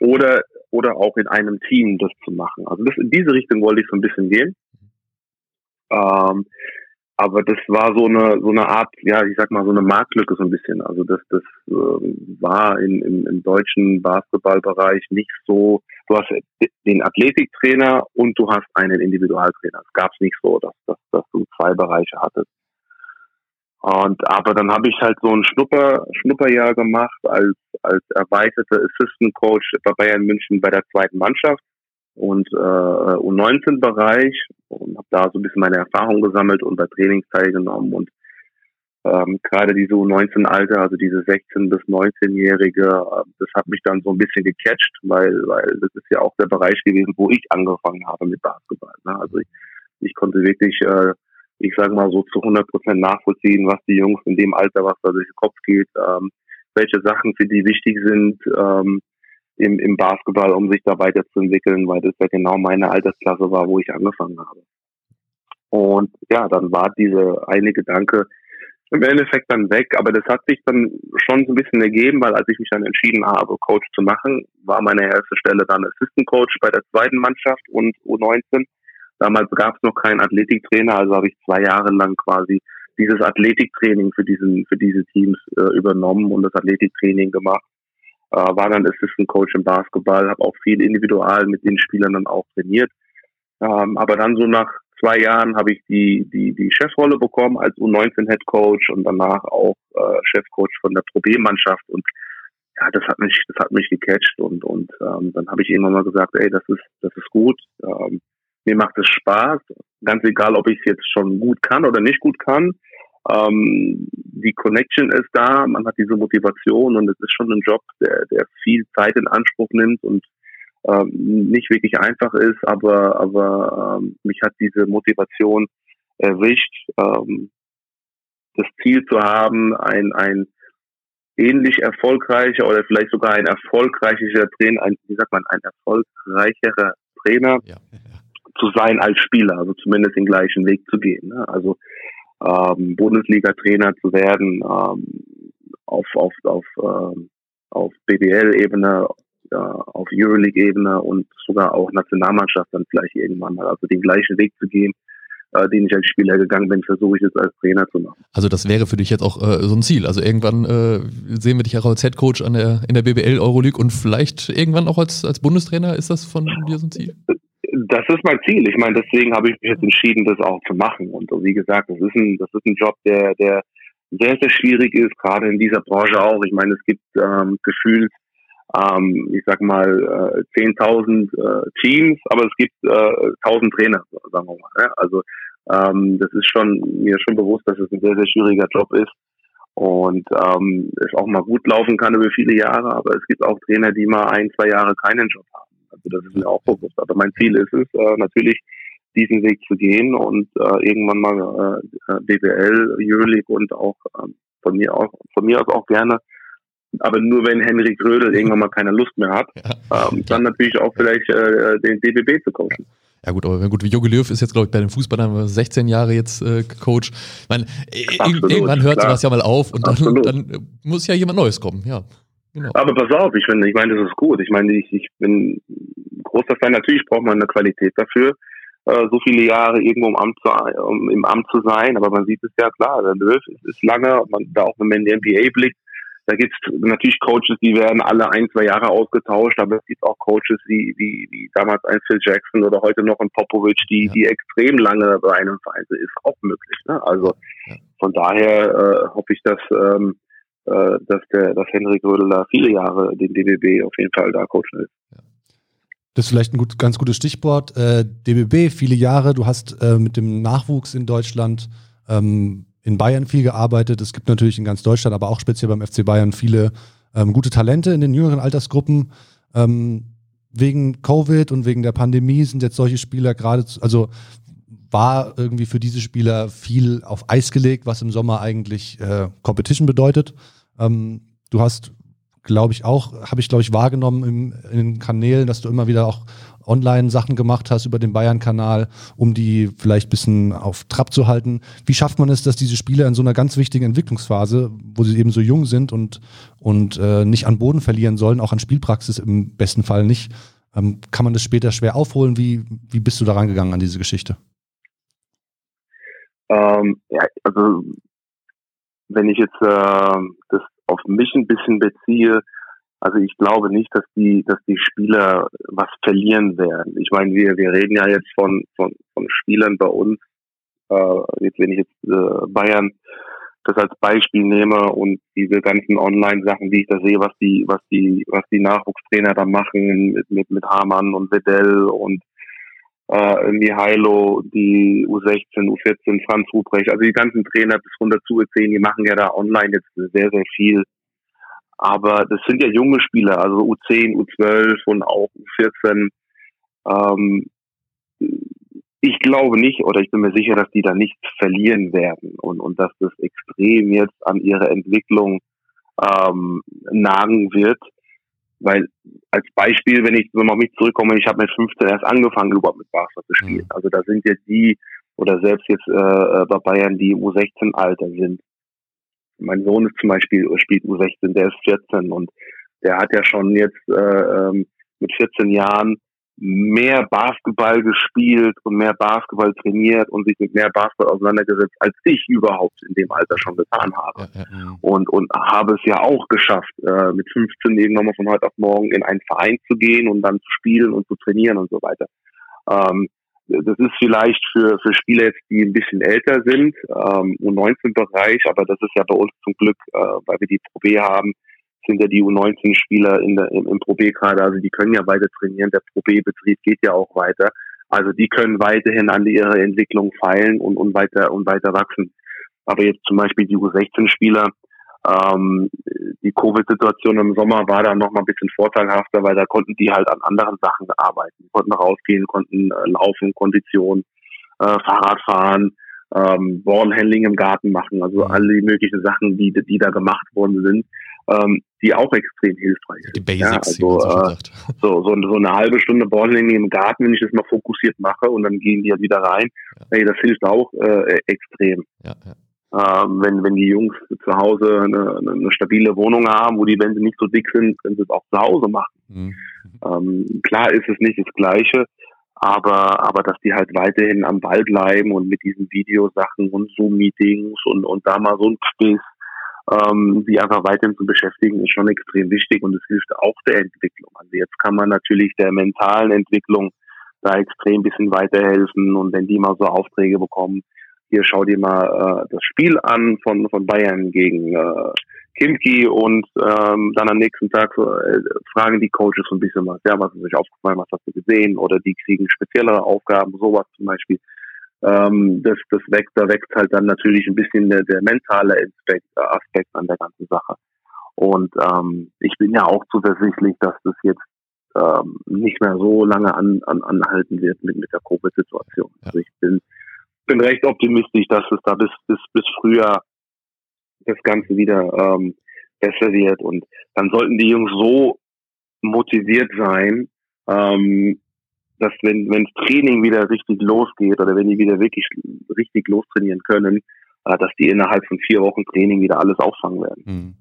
Oder, oder auch in einem Team das zu machen. Also das, in diese Richtung wollte ich so ein bisschen gehen. Ähm, aber das war so eine so eine Art, ja, ich sag mal so eine Marktlücke so ein bisschen. Also das das äh, war in, im, im deutschen Basketballbereich nicht so. Du hast den Athletiktrainer und du hast einen Individualtrainer. Es gab es nicht so, dass, dass, dass du zwei Bereiche hattest. Und aber dann habe ich halt so ein Schnupper Schnupperjahr gemacht als als erweiterte Assistant Coach bei Bayern München bei der zweiten Mannschaft und äh, U19-Bereich und habe da so ein bisschen meine Erfahrung gesammelt und bei Trainings teilgenommen und ähm, gerade diese U19-Alter, also diese 16- bis 19-Jährige, äh, das hat mich dann so ein bisschen gecatcht, weil, weil das ist ja auch der Bereich gewesen, wo ich angefangen habe mit Basketball. Ne? Also ich, ich konnte wirklich, äh, ich sage mal so zu 100 Prozent nachvollziehen, was die Jungs in dem Alter, was da durch den Kopf geht, ähm, welche Sachen für die wichtig sind, ähm, im, im Basketball, um sich da weiterzuentwickeln, weil das ja genau meine Altersklasse war, wo ich angefangen habe. Und ja, dann war diese eine Gedanke im Endeffekt dann weg, aber das hat sich dann schon so ein bisschen ergeben, weil als ich mich dann entschieden habe, Coach zu machen, war meine erste Stelle dann Assistant Coach bei der zweiten Mannschaft und U19. Damals gab es noch keinen Athletiktrainer, also habe ich zwei Jahre lang quasi dieses Athletiktraining für diesen für diese Teams äh, übernommen und das Athletiktraining gemacht äh, war dann Assistant Coach im Basketball, habe auch viel individual mit den Spielern dann auch trainiert. Ähm, aber dann so nach zwei Jahren habe ich die, die, die Chefrolle bekommen als U19 Head Coach und danach auch äh, Chefcoach von der Pro B-Mannschaft und ja, das hat mich, das hat mich gecatcht und und ähm, dann habe ich irgendwann mal gesagt, ey, das ist, das ist gut. Ähm, mir macht es Spaß, ganz egal, ob ich es jetzt schon gut kann oder nicht gut kann. Ähm, die Connection ist da, man hat diese Motivation und es ist schon ein Job, der, der viel Zeit in Anspruch nimmt und ähm, nicht wirklich einfach ist, aber, aber ähm, mich hat diese Motivation erwischt, ähm, das Ziel zu haben, ein, ein ähnlich erfolgreicher oder vielleicht sogar ein erfolgreicher Trainer, ein, wie sagt man, ein erfolgreicherer Trainer ja, ja. zu sein als Spieler, also zumindest den gleichen Weg zu gehen. Ne? Also ähm, Bundesliga-Trainer zu werden, ähm, auf, auf, auf, ähm, auf BBL-Ebene, äh, auf Euroleague-Ebene und sogar auch Nationalmannschaft dann vielleicht irgendwann mal. Also den gleichen Weg zu gehen, äh, den ich als Spieler gegangen bin, versuche ich jetzt als Trainer zu machen. Also das wäre für dich jetzt auch äh, so ein Ziel. Also irgendwann äh, sehen wir dich auch als Head Coach an der, in der BBL Euroleague und vielleicht irgendwann auch als, als Bundestrainer. Ist das von dir so ein Ziel? das ist mein Ziel. Ich meine, deswegen habe ich mich jetzt entschieden, das auch zu machen. Und wie gesagt, das ist ein, das ist ein Job, der, der sehr, sehr schwierig ist, gerade in dieser Branche auch. Ich meine, es gibt ähm, gefühlt, ähm, ich sag mal, äh, 10.000 äh, Teams, aber es gibt äh, 1.000 Trainer, sagen wir mal. Ne? Also ähm, das ist schon mir schon bewusst, dass es ein sehr, sehr schwieriger Job ist und ähm, es auch mal gut laufen kann über viele Jahre, aber es gibt auch Trainer, die mal ein, zwei Jahre keinen Job haben. Also das ist mir auch bewusst. Aber mein Ziel ist es, äh, natürlich diesen Weg zu gehen und äh, irgendwann mal äh, BWL, Euroleague und auch ähm, von mir auch von mir aus auch gerne, aber nur wenn Henrik Rödel irgendwann mal keine Lust mehr hat, ja. ähm, dann natürlich auch vielleicht äh, den DBB zu coachen. Ja gut, aber gut, Jogi Löw ist jetzt, glaube ich, bei den Fußballern 16 Jahre jetzt äh, Coach. Meine, Absolut, irgendwann hört klar. sowas ja mal auf und dann, dann, muss ja jemand Neues kommen, ja. Genau. Aber pass auf, ich finde, ich meine, das ist gut. Ich meine, ich, ich bin großer Fan. Natürlich braucht man eine Qualität dafür, äh, so viele Jahre irgendwo im Amt, zu, um, im Amt zu sein. Aber man sieht es ja klar, der Löw ist, lange. Man da auch, wenn man in die NBA blickt, da gibt es natürlich Coaches, die werden alle ein, zwei Jahre ausgetauscht, aber es gibt auch Coaches wie, wie, wie damals ein Phil Jackson oder heute noch ein Popovic, die, ja. die extrem lange bei einem Verein sind, ist auch möglich. Ne? Also ja. von daher äh, hoffe ich, dass ähm, äh, dass der, dass Henrik Rödel da viele Jahre den DBB auf jeden Fall da coachen ist. Das ist vielleicht ein gut, ganz gutes Stichwort. Äh, DBB, viele Jahre. Du hast äh, mit dem Nachwuchs in Deutschland ähm, in Bayern viel gearbeitet. Es gibt natürlich in ganz Deutschland, aber auch speziell beim FC Bayern viele ähm, gute Talente in den jüngeren Altersgruppen. Ähm, wegen Covid und wegen der Pandemie sind jetzt solche Spieler gerade, also war irgendwie für diese Spieler viel auf Eis gelegt, was im Sommer eigentlich äh, Competition bedeutet. Ähm, du hast, glaube ich, auch, habe ich, glaube ich, wahrgenommen im, in den Kanälen, dass du immer wieder auch Online-Sachen gemacht hast über den Bayern-Kanal, um die vielleicht ein bisschen auf Trab zu halten. Wie schafft man es, dass diese Spieler in so einer ganz wichtigen Entwicklungsphase, wo sie eben so jung sind und, und äh, nicht an Boden verlieren sollen, auch an Spielpraxis im besten Fall nicht, ähm, kann man das später schwer aufholen? Wie, wie bist du da rangegangen an diese Geschichte? Ähm, ja, also wenn ich jetzt äh, das auf mich ein bisschen beziehe, also ich glaube nicht, dass die, dass die Spieler was verlieren werden. Ich meine, wir, wir reden ja jetzt von, von, von Spielern bei uns, äh, jetzt wenn ich jetzt äh, Bayern das als Beispiel nehme und diese ganzen Online-Sachen, wie ich da sehe, was die, was die, was die Nachwuchstrainer da machen mit, mit, mit Hamann und Wedell und äh, Mihailo, die U16, U14, Franz Ruprecht, also die ganzen Trainer bis runter zu U10, die machen ja da online jetzt sehr, sehr viel. Aber das sind ja junge Spieler, also U10, U12 und auch U14. Ähm, ich glaube nicht, oder ich bin mir sicher, dass die da nichts verlieren werden und, und dass das extrem jetzt an ihrer Entwicklung ähm, nagen wird. Weil als Beispiel, wenn ich nochmal auf mich zurückkomme, ich habe mit 15 erst angefangen, überhaupt mit Basketball zu spielen. Mhm. Also da sind jetzt die, oder selbst jetzt äh, bei Bayern, die U16 Alter sind. Mein Sohn ist zum Beispiel, spielt U16, der ist 14 und der hat ja schon jetzt äh, ähm, mit 14 Jahren mehr Basketball gespielt und mehr Basketball trainiert und sich mit mehr Basketball auseinandergesetzt, als ich überhaupt in dem Alter schon getan habe. Ja, ja, ja. Und, und habe es ja auch geschafft, äh, mit 15 irgendwann mal von heute auf morgen in einen Verein zu gehen und dann zu spielen und zu trainieren und so weiter. Ähm, das ist vielleicht für, für Spieler jetzt, die ein bisschen älter sind, ähm, U19-Bereich, aber das ist ja bei uns zum Glück, äh, weil wir die Pro B haben, sind ja die U19-Spieler in der, im, im Pro B-Kader, also die können ja weiter trainieren, der Pro B-Betrieb geht ja auch weiter. Also die können weiterhin an ihre Entwicklung feilen und, und weiter und weiter wachsen. Aber jetzt zum Beispiel die U16-Spieler, ähm, die Covid-Situation im Sommer war da noch mal ein bisschen vorteilhafter, weil da konnten die halt an anderen Sachen arbeiten. Die konnten rausgehen, konnten äh, laufen, Kondition, äh, Fahrrad fahren, ähm, Ballhandling im Garten machen, also mhm. alle möglichen Sachen, die, die da gemacht worden sind ähm, die auch extrem hilfreich sind. Die Basics, ja, also, äh, so, so, so eine halbe Stunde Ballhandling im Garten, wenn ich das mal fokussiert mache und dann gehen die ja wieder rein, ja. Hey, das hilft auch äh, extrem. Ja, ja. Ähm, wenn, wenn die Jungs zu Hause eine, eine stabile Wohnung haben, wo die Wände nicht so dick sind, können sie es auch zu Hause machen. Mhm. Ähm, klar ist es nicht das Gleiche, aber, aber dass die halt weiterhin am Ball bleiben und mit diesen Videosachen und Zoom-Meetings und, und da mal so ein Quiz ähm, sie einfach weiterhin zu beschäftigen, ist schon extrem wichtig und es hilft auch der Entwicklung. Also jetzt kann man natürlich der mentalen Entwicklung da extrem bisschen weiterhelfen und wenn die mal so Aufträge bekommen, hier schau dir mal äh, das Spiel an von, von Bayern gegen äh, Kimki und ähm, dann am nächsten Tag äh, fragen die Coaches so ein bisschen was, ja, was ist euch aufgefallen, was hast du gesehen? Oder die kriegen speziellere Aufgaben, sowas zum Beispiel ähm, das, das wächst, da wächst halt dann natürlich ein bisschen der, der mentale Aspekt, äh, Aspekt an der ganzen Sache. Und ähm, ich bin ja auch zuversichtlich, dass das jetzt ähm, nicht mehr so lange an, an, anhalten wird mit, mit der Covid-Situation. Ja. Also ich bin, bin recht optimistisch, dass es da bis, bis, bis früher das Ganze wieder ähm, besser wird. Und dann sollten die Jungs so motiviert sein, ähm, dass wenn wenn das Training wieder richtig losgeht oder wenn die wieder wirklich richtig lostrainieren können, äh, dass die innerhalb von vier Wochen Training wieder alles auffangen werden. Mhm.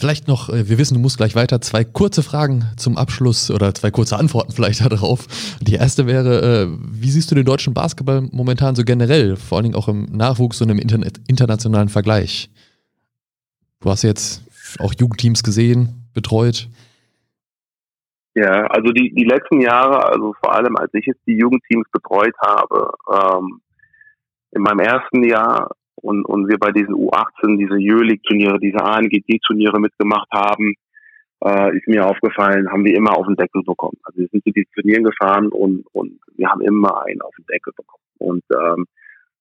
Vielleicht noch, äh, wir wissen, du musst gleich weiter, zwei kurze Fragen zum Abschluss oder zwei kurze Antworten vielleicht darauf. Die erste wäre, äh, wie siehst du den deutschen Basketball momentan so generell, vor allen Dingen auch im Nachwuchs und im Internet, internationalen Vergleich? Du hast jetzt auch Jugendteams gesehen, betreut. Ja, also die, die letzten Jahre, also vor allem als ich jetzt die Jugendteams betreut habe, ähm, in meinem ersten Jahr und, und wir bei diesen U18, diese Jölig-Turniere, diese ANGT-Turniere mitgemacht haben, äh, ist mir aufgefallen, haben wir immer auf den Deckel bekommen. Also wir sind zu diesen Turnieren gefahren und, und wir haben immer einen auf den Deckel bekommen. Und ähm,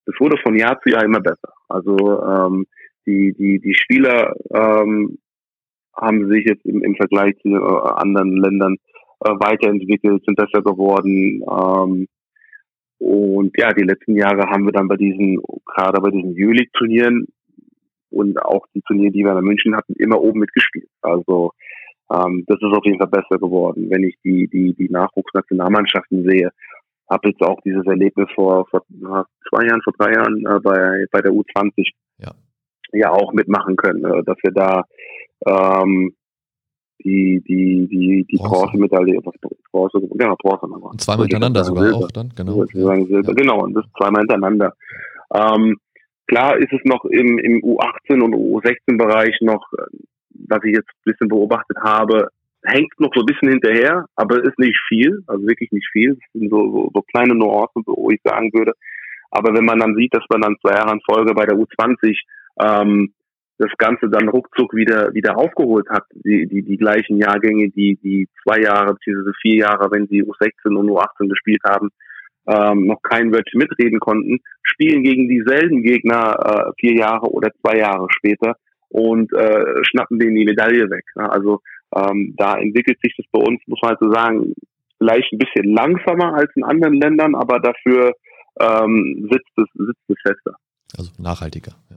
das wurde von Jahr zu Jahr immer besser. Also ähm, die, die, die Spieler ähm, haben sich jetzt im, im Vergleich zu äh, anderen Ländern äh, weiterentwickelt, sind besser geworden. Ähm, und ja, die letzten Jahre haben wir dann bei diesen, gerade bei diesen Jülich-Turnieren und auch die Turniere, die wir in München hatten, immer oben mitgespielt. Also Ähm, das ist auf jeden Fall besser geworden. Wenn ich die, die, die Nachwuchsnationalmannschaften sehe, habe jetzt auch dieses Erlebnis vor, vor zwei Jahren, vor drei Jahren äh, bei, bei der U20 ja. ja auch mitmachen können, äh, dass wir da ähm, die, die, die, die Bronzemedaille, was Bronze, genau, Bronze Und zweimal hintereinander sogar Silber. auch dann, genau. Silber. Genau, und das zweimal hintereinander. Ähm, klar ist es noch im, im U18 und U16-Bereich noch, äh, was ich jetzt ein bisschen beobachtet habe, hängt noch so ein bisschen hinterher, aber ist nicht viel, also wirklich nicht viel. Das sind so, so, so kleine Nuancen, wo ich sagen würde. Aber wenn man dann sieht, dass man dann zwei Jahre in Folge bei der U20 ähm, das Ganze dann ruckzuck wieder wieder aufgeholt hat, die, die, die gleichen Jahrgänge, die die zwei Jahre beziehungsweise vier Jahre, wenn sie U16 und U18 gespielt haben, ähm, noch kein Wörtchen mitreden konnten, spielen gegen dieselben Gegner äh, vier Jahre oder zwei Jahre später und äh, schnappen denen die Medaille weg. Ne? Also ähm, da entwickelt sich das bei uns, muss man halt so sagen, vielleicht ein bisschen langsamer als in anderen Ländern, aber dafür ähm, sitzt es sitzt es fester. Also nachhaltiger. Ja.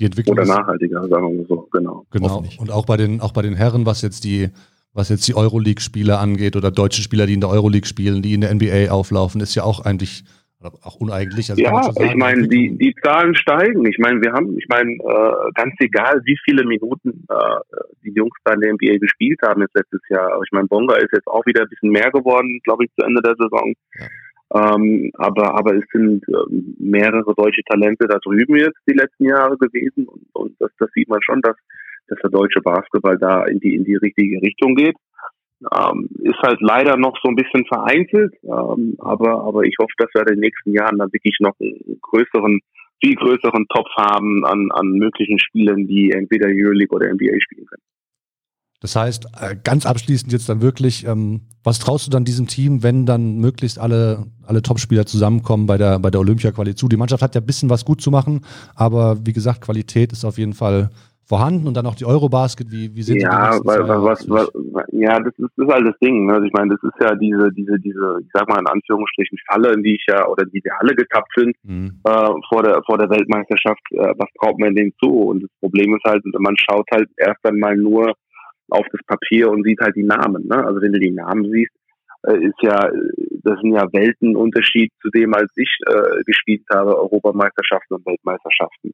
Die Entwicklung Oder ist- nachhaltiger, sagen wir mal so, genau. Genau. Und auch bei den, auch bei den Herren, was jetzt die, was jetzt die Euroleague-Spieler angeht oder deutsche Spieler, die in der Euroleague spielen, die in der NBA auflaufen, ist ja auch eigentlich, auch uneigentlich. Also Ja, sagen, ich meine, die, die Zahlen steigen. Ich meine, wir haben, ich meine, äh, ganz egal, wie viele Minuten äh, die Jungs da in der NBA gespielt haben jetzt letztes Jahr. Aber ich meine, Bonga ist jetzt auch wieder ein bisschen mehr geworden, glaube ich, zu Ende der Saison. Ja. Ähm, aber, aber es sind ähm, mehrere deutsche Talente da drüben jetzt die letzten Jahre gewesen und, und das, das sieht man schon, dass, dass der deutsche Basketball da in die in die richtige Richtung geht. Ähm, ist halt leider noch so ein bisschen vereinzelt, ähm, aber aber ich hoffe, dass wir in den nächsten Jahren dann wirklich noch einen größeren, viel größeren Topf haben an an möglichen Spielern, die entweder Euroleague oder NBA spielen können. Das heißt, äh, ganz abschließend jetzt dann wirklich, ähm, was traust du dann diesem Team, wenn dann möglichst alle, alle Topspieler zusammenkommen bei der, bei der Olympia-Quali zu? Die Mannschaft hat ja ein bisschen was gut zu machen, aber wie gesagt, Qualität ist auf jeden Fall vorhanden und dann auch die Eurobasket, wie, wie die Ja, weil, Jahre was, aus? was, ja, das ist, das ist halt das Ding. Ne? Also ich meine, das ist ja diese, diese, diese, ich sag mal in Anführungsstrichen Falle, in die ich ja oder die wir alle getappt sind Mhm. äh, vor der vor der Weltmeisterschaft. Äh, was traut man denen zu? Und das Problem ist halt, man schaut halt erst einmal nur auf das Papier und sieht halt die Namen. Ne? Also wenn du die Namen siehst, äh, ist ja, das sind ja Weltenunterschied zu dem, als ich äh, gespielt habe, Europameisterschaften und Weltmeisterschaften.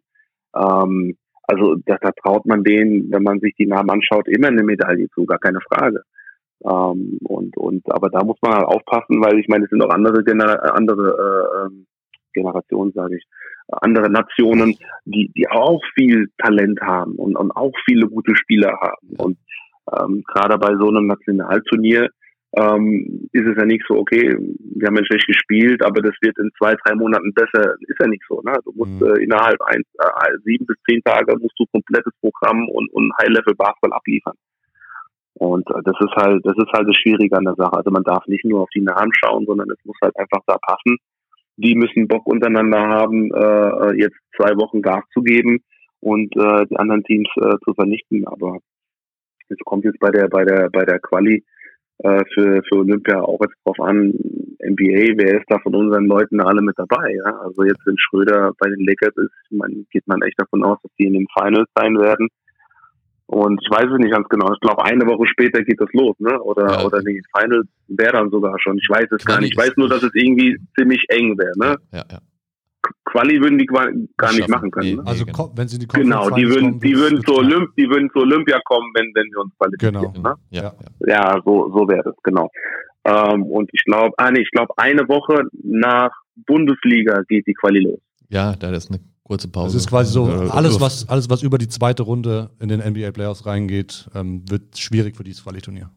Ähm, also da, da traut man denen, wenn man sich die Namen anschaut, immer eine Medaille zu, gar keine Frage. Ähm, und, und aber da muss man halt aufpassen, weil ich meine, es sind auch andere Gener andere äh, ähm, Generationen, sage ich, andere Nationen, die, die auch viel Talent haben und, und auch viele gute Spieler haben. Und ähm, gerade bei so einem Nationalturnier ähm, ist es ja nicht so, okay, wir haben ja schlecht gespielt, aber das wird in zwei, drei Monaten besser. Ist ja nicht so. Ne? Du musst Mhm. äh, innerhalb ein, äh, sieben bis zehn Tage musst du komplettes Programm und, und High-Level-Basketball abliefern. Und äh, das ist halt, das ist halt das Schwierige an der Sache. Also man darf nicht nur auf die Namen schauen, sondern es muss halt einfach da passen. Die müssen Bock untereinander haben, äh, jetzt zwei Wochen Gas zu geben und äh, die anderen Teams äh, zu vernichten. Aber es kommt jetzt bei der bei der bei der Quali äh, für für Olympia auch jetzt drauf an. NBA, wer ist da von unseren Leuten alle mit dabei? Ja? Also jetzt wenn Schröder bei den Lakers ist, man geht man echt davon aus, dass die in den Finals sein werden. Und ich weiß es nicht ganz genau. Ich glaube, eine Woche später geht das los, ne? Oder Ja. oder die Finals wäre dann sogar schon. Ich weiß es gar nicht. Ich weiß nur, dass es irgendwie ziemlich eng wäre, ne? Ja, ja. Quali würden die gar nicht Schaffen. machen können. Nee, Ne? Also genau. wenn sie in die Genau, Conference die würden, kommen, die würden zu. Olymp, die würden zu Olympia kommen, wenn, wenn wir uns qualifizieren. Genau. Ne? Ja, Ja. ja. So, so wäre das, genau. Ähm, und ich glaube, ah nee, ich glaube, eine Woche nach Bundesliga geht die Quali los. ja, da ist eine kurze Pause. Das ist quasi so, Äh, alles was, alles, was über die zweite Runde in den NBA Playoffs reingeht, ähm, wird schwierig für dieses Qualiturnier.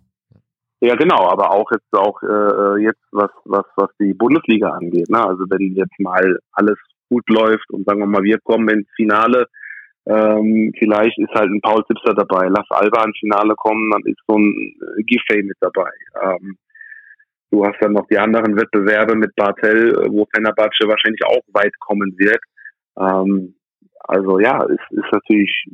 Ja, genau, aber auch jetzt auch äh, jetzt was was was die Bundesliga angeht. Ne? Also wenn jetzt mal alles gut läuft und sagen wir mal, wir kommen ins Finale, ähm, vielleicht ist halt ein Paul Zipser dabei, lass Alba ins Finale kommen, dann ist so ein äh, Giffey mit dabei. Ähm, du hast dann noch die anderen Wettbewerbe mit Bartel, äh, wo Fenerbahce wahrscheinlich auch weit kommen wird. Ähm, also ja, es ist natürlich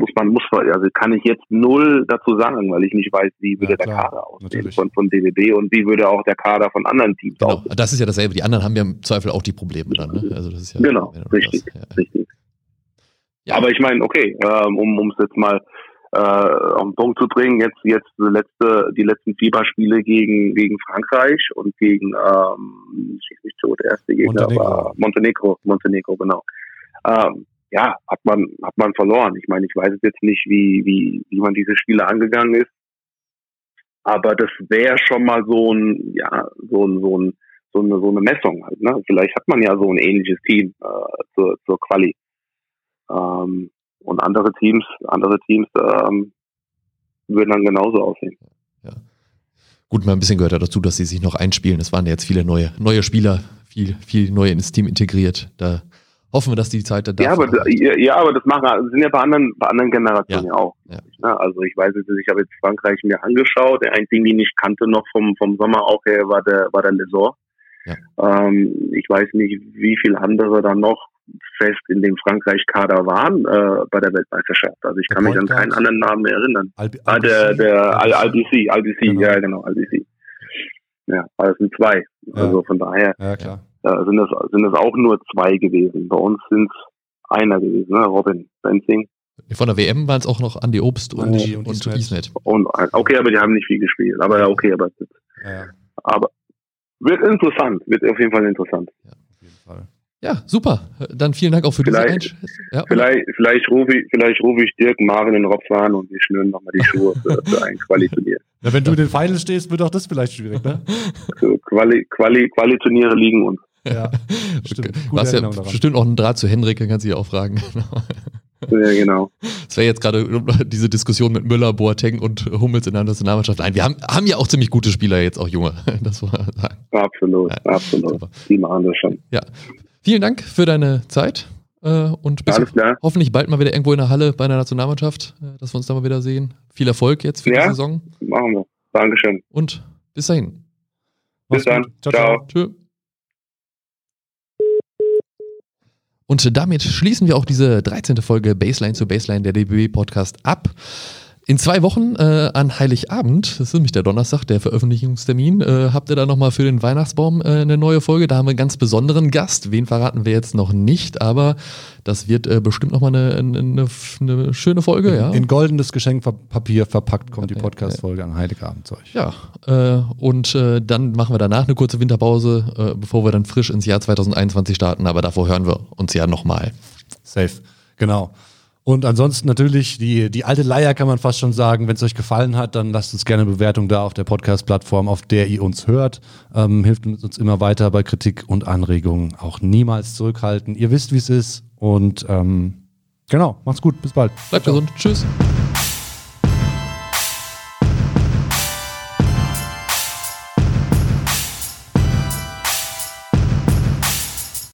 muss man, muss man, also kann ich jetzt null dazu sagen, weil ich nicht weiß, wie würde Ja, der klar, Kader aussehen natürlich. von, von DWB und wie würde auch der Kader von anderen Teams Genau, aussehen. das ist ja dasselbe. Die anderen haben ja im Zweifel auch die Probleme dann. Ne? Also das ist ja, Genau, richtig, ja. richtig. Ja. Aber ich meine, okay, ähm, um um es jetzt mal äh, auf den Punkt zu bringen. Jetzt, jetzt die, letzte, die letzten Fieberspiele gegen, gegen Frankreich und gegen, ähm, ich nicht so, der erste Gegner Montenegro. war Montenegro, Montenegro, genau. Ähm, ja, hat man, hat man verloren. Ich meine, ich weiß jetzt nicht, wie, wie, wie man diese Spiele angegangen ist. Aber das wäre schon mal so ein, ja, so ein, so ein, so eine, so eine Messung halt, ne? Vielleicht hat man ja so ein ähnliches Team äh, zur, zur Quali. Ähm, und andere Teams, andere Teams ähm, würden dann genauso aussehen. Gut, mal ein bisschen gehört dazu, dass sie sich noch einspielen. Es waren ja jetzt viele neue, neue Spieler, viel, viel neu ins Team integriert. Da hoffen wir, dass die Zeit da Ja, aber, ja, ja, aber das machen, sind ja bei anderen, bei anderen Generationen ja, auch. Ja. Ne? Also ich weiß jetzt, ich habe jetzt Frankreich mir angeschaut. Der einzige, den ich kannte noch vom, vom Sommer auch her, war der, war der Lesor. Ja. Ähm, ich weiß nicht, wie viele andere da noch fest in dem Frankreich-Kader waren äh, bei der Weltmeisterschaft. Also ich Der kann mich an keinen anderen Namen mehr erinnern. Albi- Ah, der, der Al- Albisi, Albisi, Genau. ja genau, Albisi. Ja, also es sind zwei. Also von daher Ja, klar. Äh, sind das sind das auch nur zwei gewesen. Bei uns sind es einer gewesen, ne? Robin Benzing. Von der WM waren es auch noch Andy Obst und, Andi und, und Ismet. Ismet. Und okay, aber die haben nicht viel gespielt. Aber ja, okay, aber Ja, ja, aber wird interessant, wird auf jeden Fall interessant. auf jeden Fall. Ja, super. Dann vielen Dank auch für diese Vielleicht- Einschätzung. Ja, Vielleicht, vielleicht rufe ich, vielleicht rufe ich Dirk, Marvin und Robs an und wir schnüren nochmal die Schuhe für, für ein Quali-Turnier. Na, wenn du in den Finals stehst, wird auch das vielleicht schwierig, ne? Quali, Quali, Quali-Turniere liegen uns. Ja, stimmt. Du Gute hast ja daran. bestimmt auch einen Draht zu Henrik, dann kannst du dich auch fragen. Ja, genau. Es wäre jetzt gerade diese Diskussion mit Müller, Boateng und Hummels in der Nationalmannschaft. Nein, wir haben, haben ja auch ziemlich gute Spieler, jetzt auch junge. Das sagen. Absolut, Ja, absolut. super. Die machen das schon. Ja. Vielen Dank für deine Zeit äh, und bis Alles klar. hoffentlich bald mal wieder irgendwo in der Halle bei einer Nationalmannschaft, äh, dass wir uns da mal wieder sehen. Viel Erfolg jetzt für Ja. die Saison Machen wir. Dankeschön. und bis dahin. Bis Mach's dann. gut. Ciao, Ciao. ciao. Tschö. Und damit schließen wir auch diese 13. Folge Baseline zu Baseline der DBB Podcast ab. In zwei Wochen äh, an Heiligabend, das ist nämlich der Donnerstag, der Veröffentlichungstermin, äh, habt ihr da nochmal für den Weihnachtsbaum äh, eine neue Folge. Da haben wir einen ganz besonderen Gast. Wen verraten wir jetzt noch nicht, aber das wird äh, bestimmt nochmal eine, eine, eine schöne Folge, ja. In goldenes Geschenkpapier verpackt kommt die Podcast-Folge an Heiligabend zu euch. Ja, äh, und äh, dann machen wir danach eine kurze Winterpause, äh, bevor wir dann frisch ins Jahr 2021 starten. Aber davor hören wir uns ja nochmal. Safe. Genau. Und ansonsten natürlich die, die alte Leier kann man fast schon sagen. Wenn es euch gefallen hat, dann lasst uns gerne eine Bewertung da auf der Podcast-Plattform, auf der ihr uns hört. Ähm, hilft uns immer weiter bei Kritik und Anregungen. Auch niemals zurückhalten. Ihr wisst, wie es ist. Und ähm, genau, macht's gut. Bis bald. Bleibt gesund. Tschüss.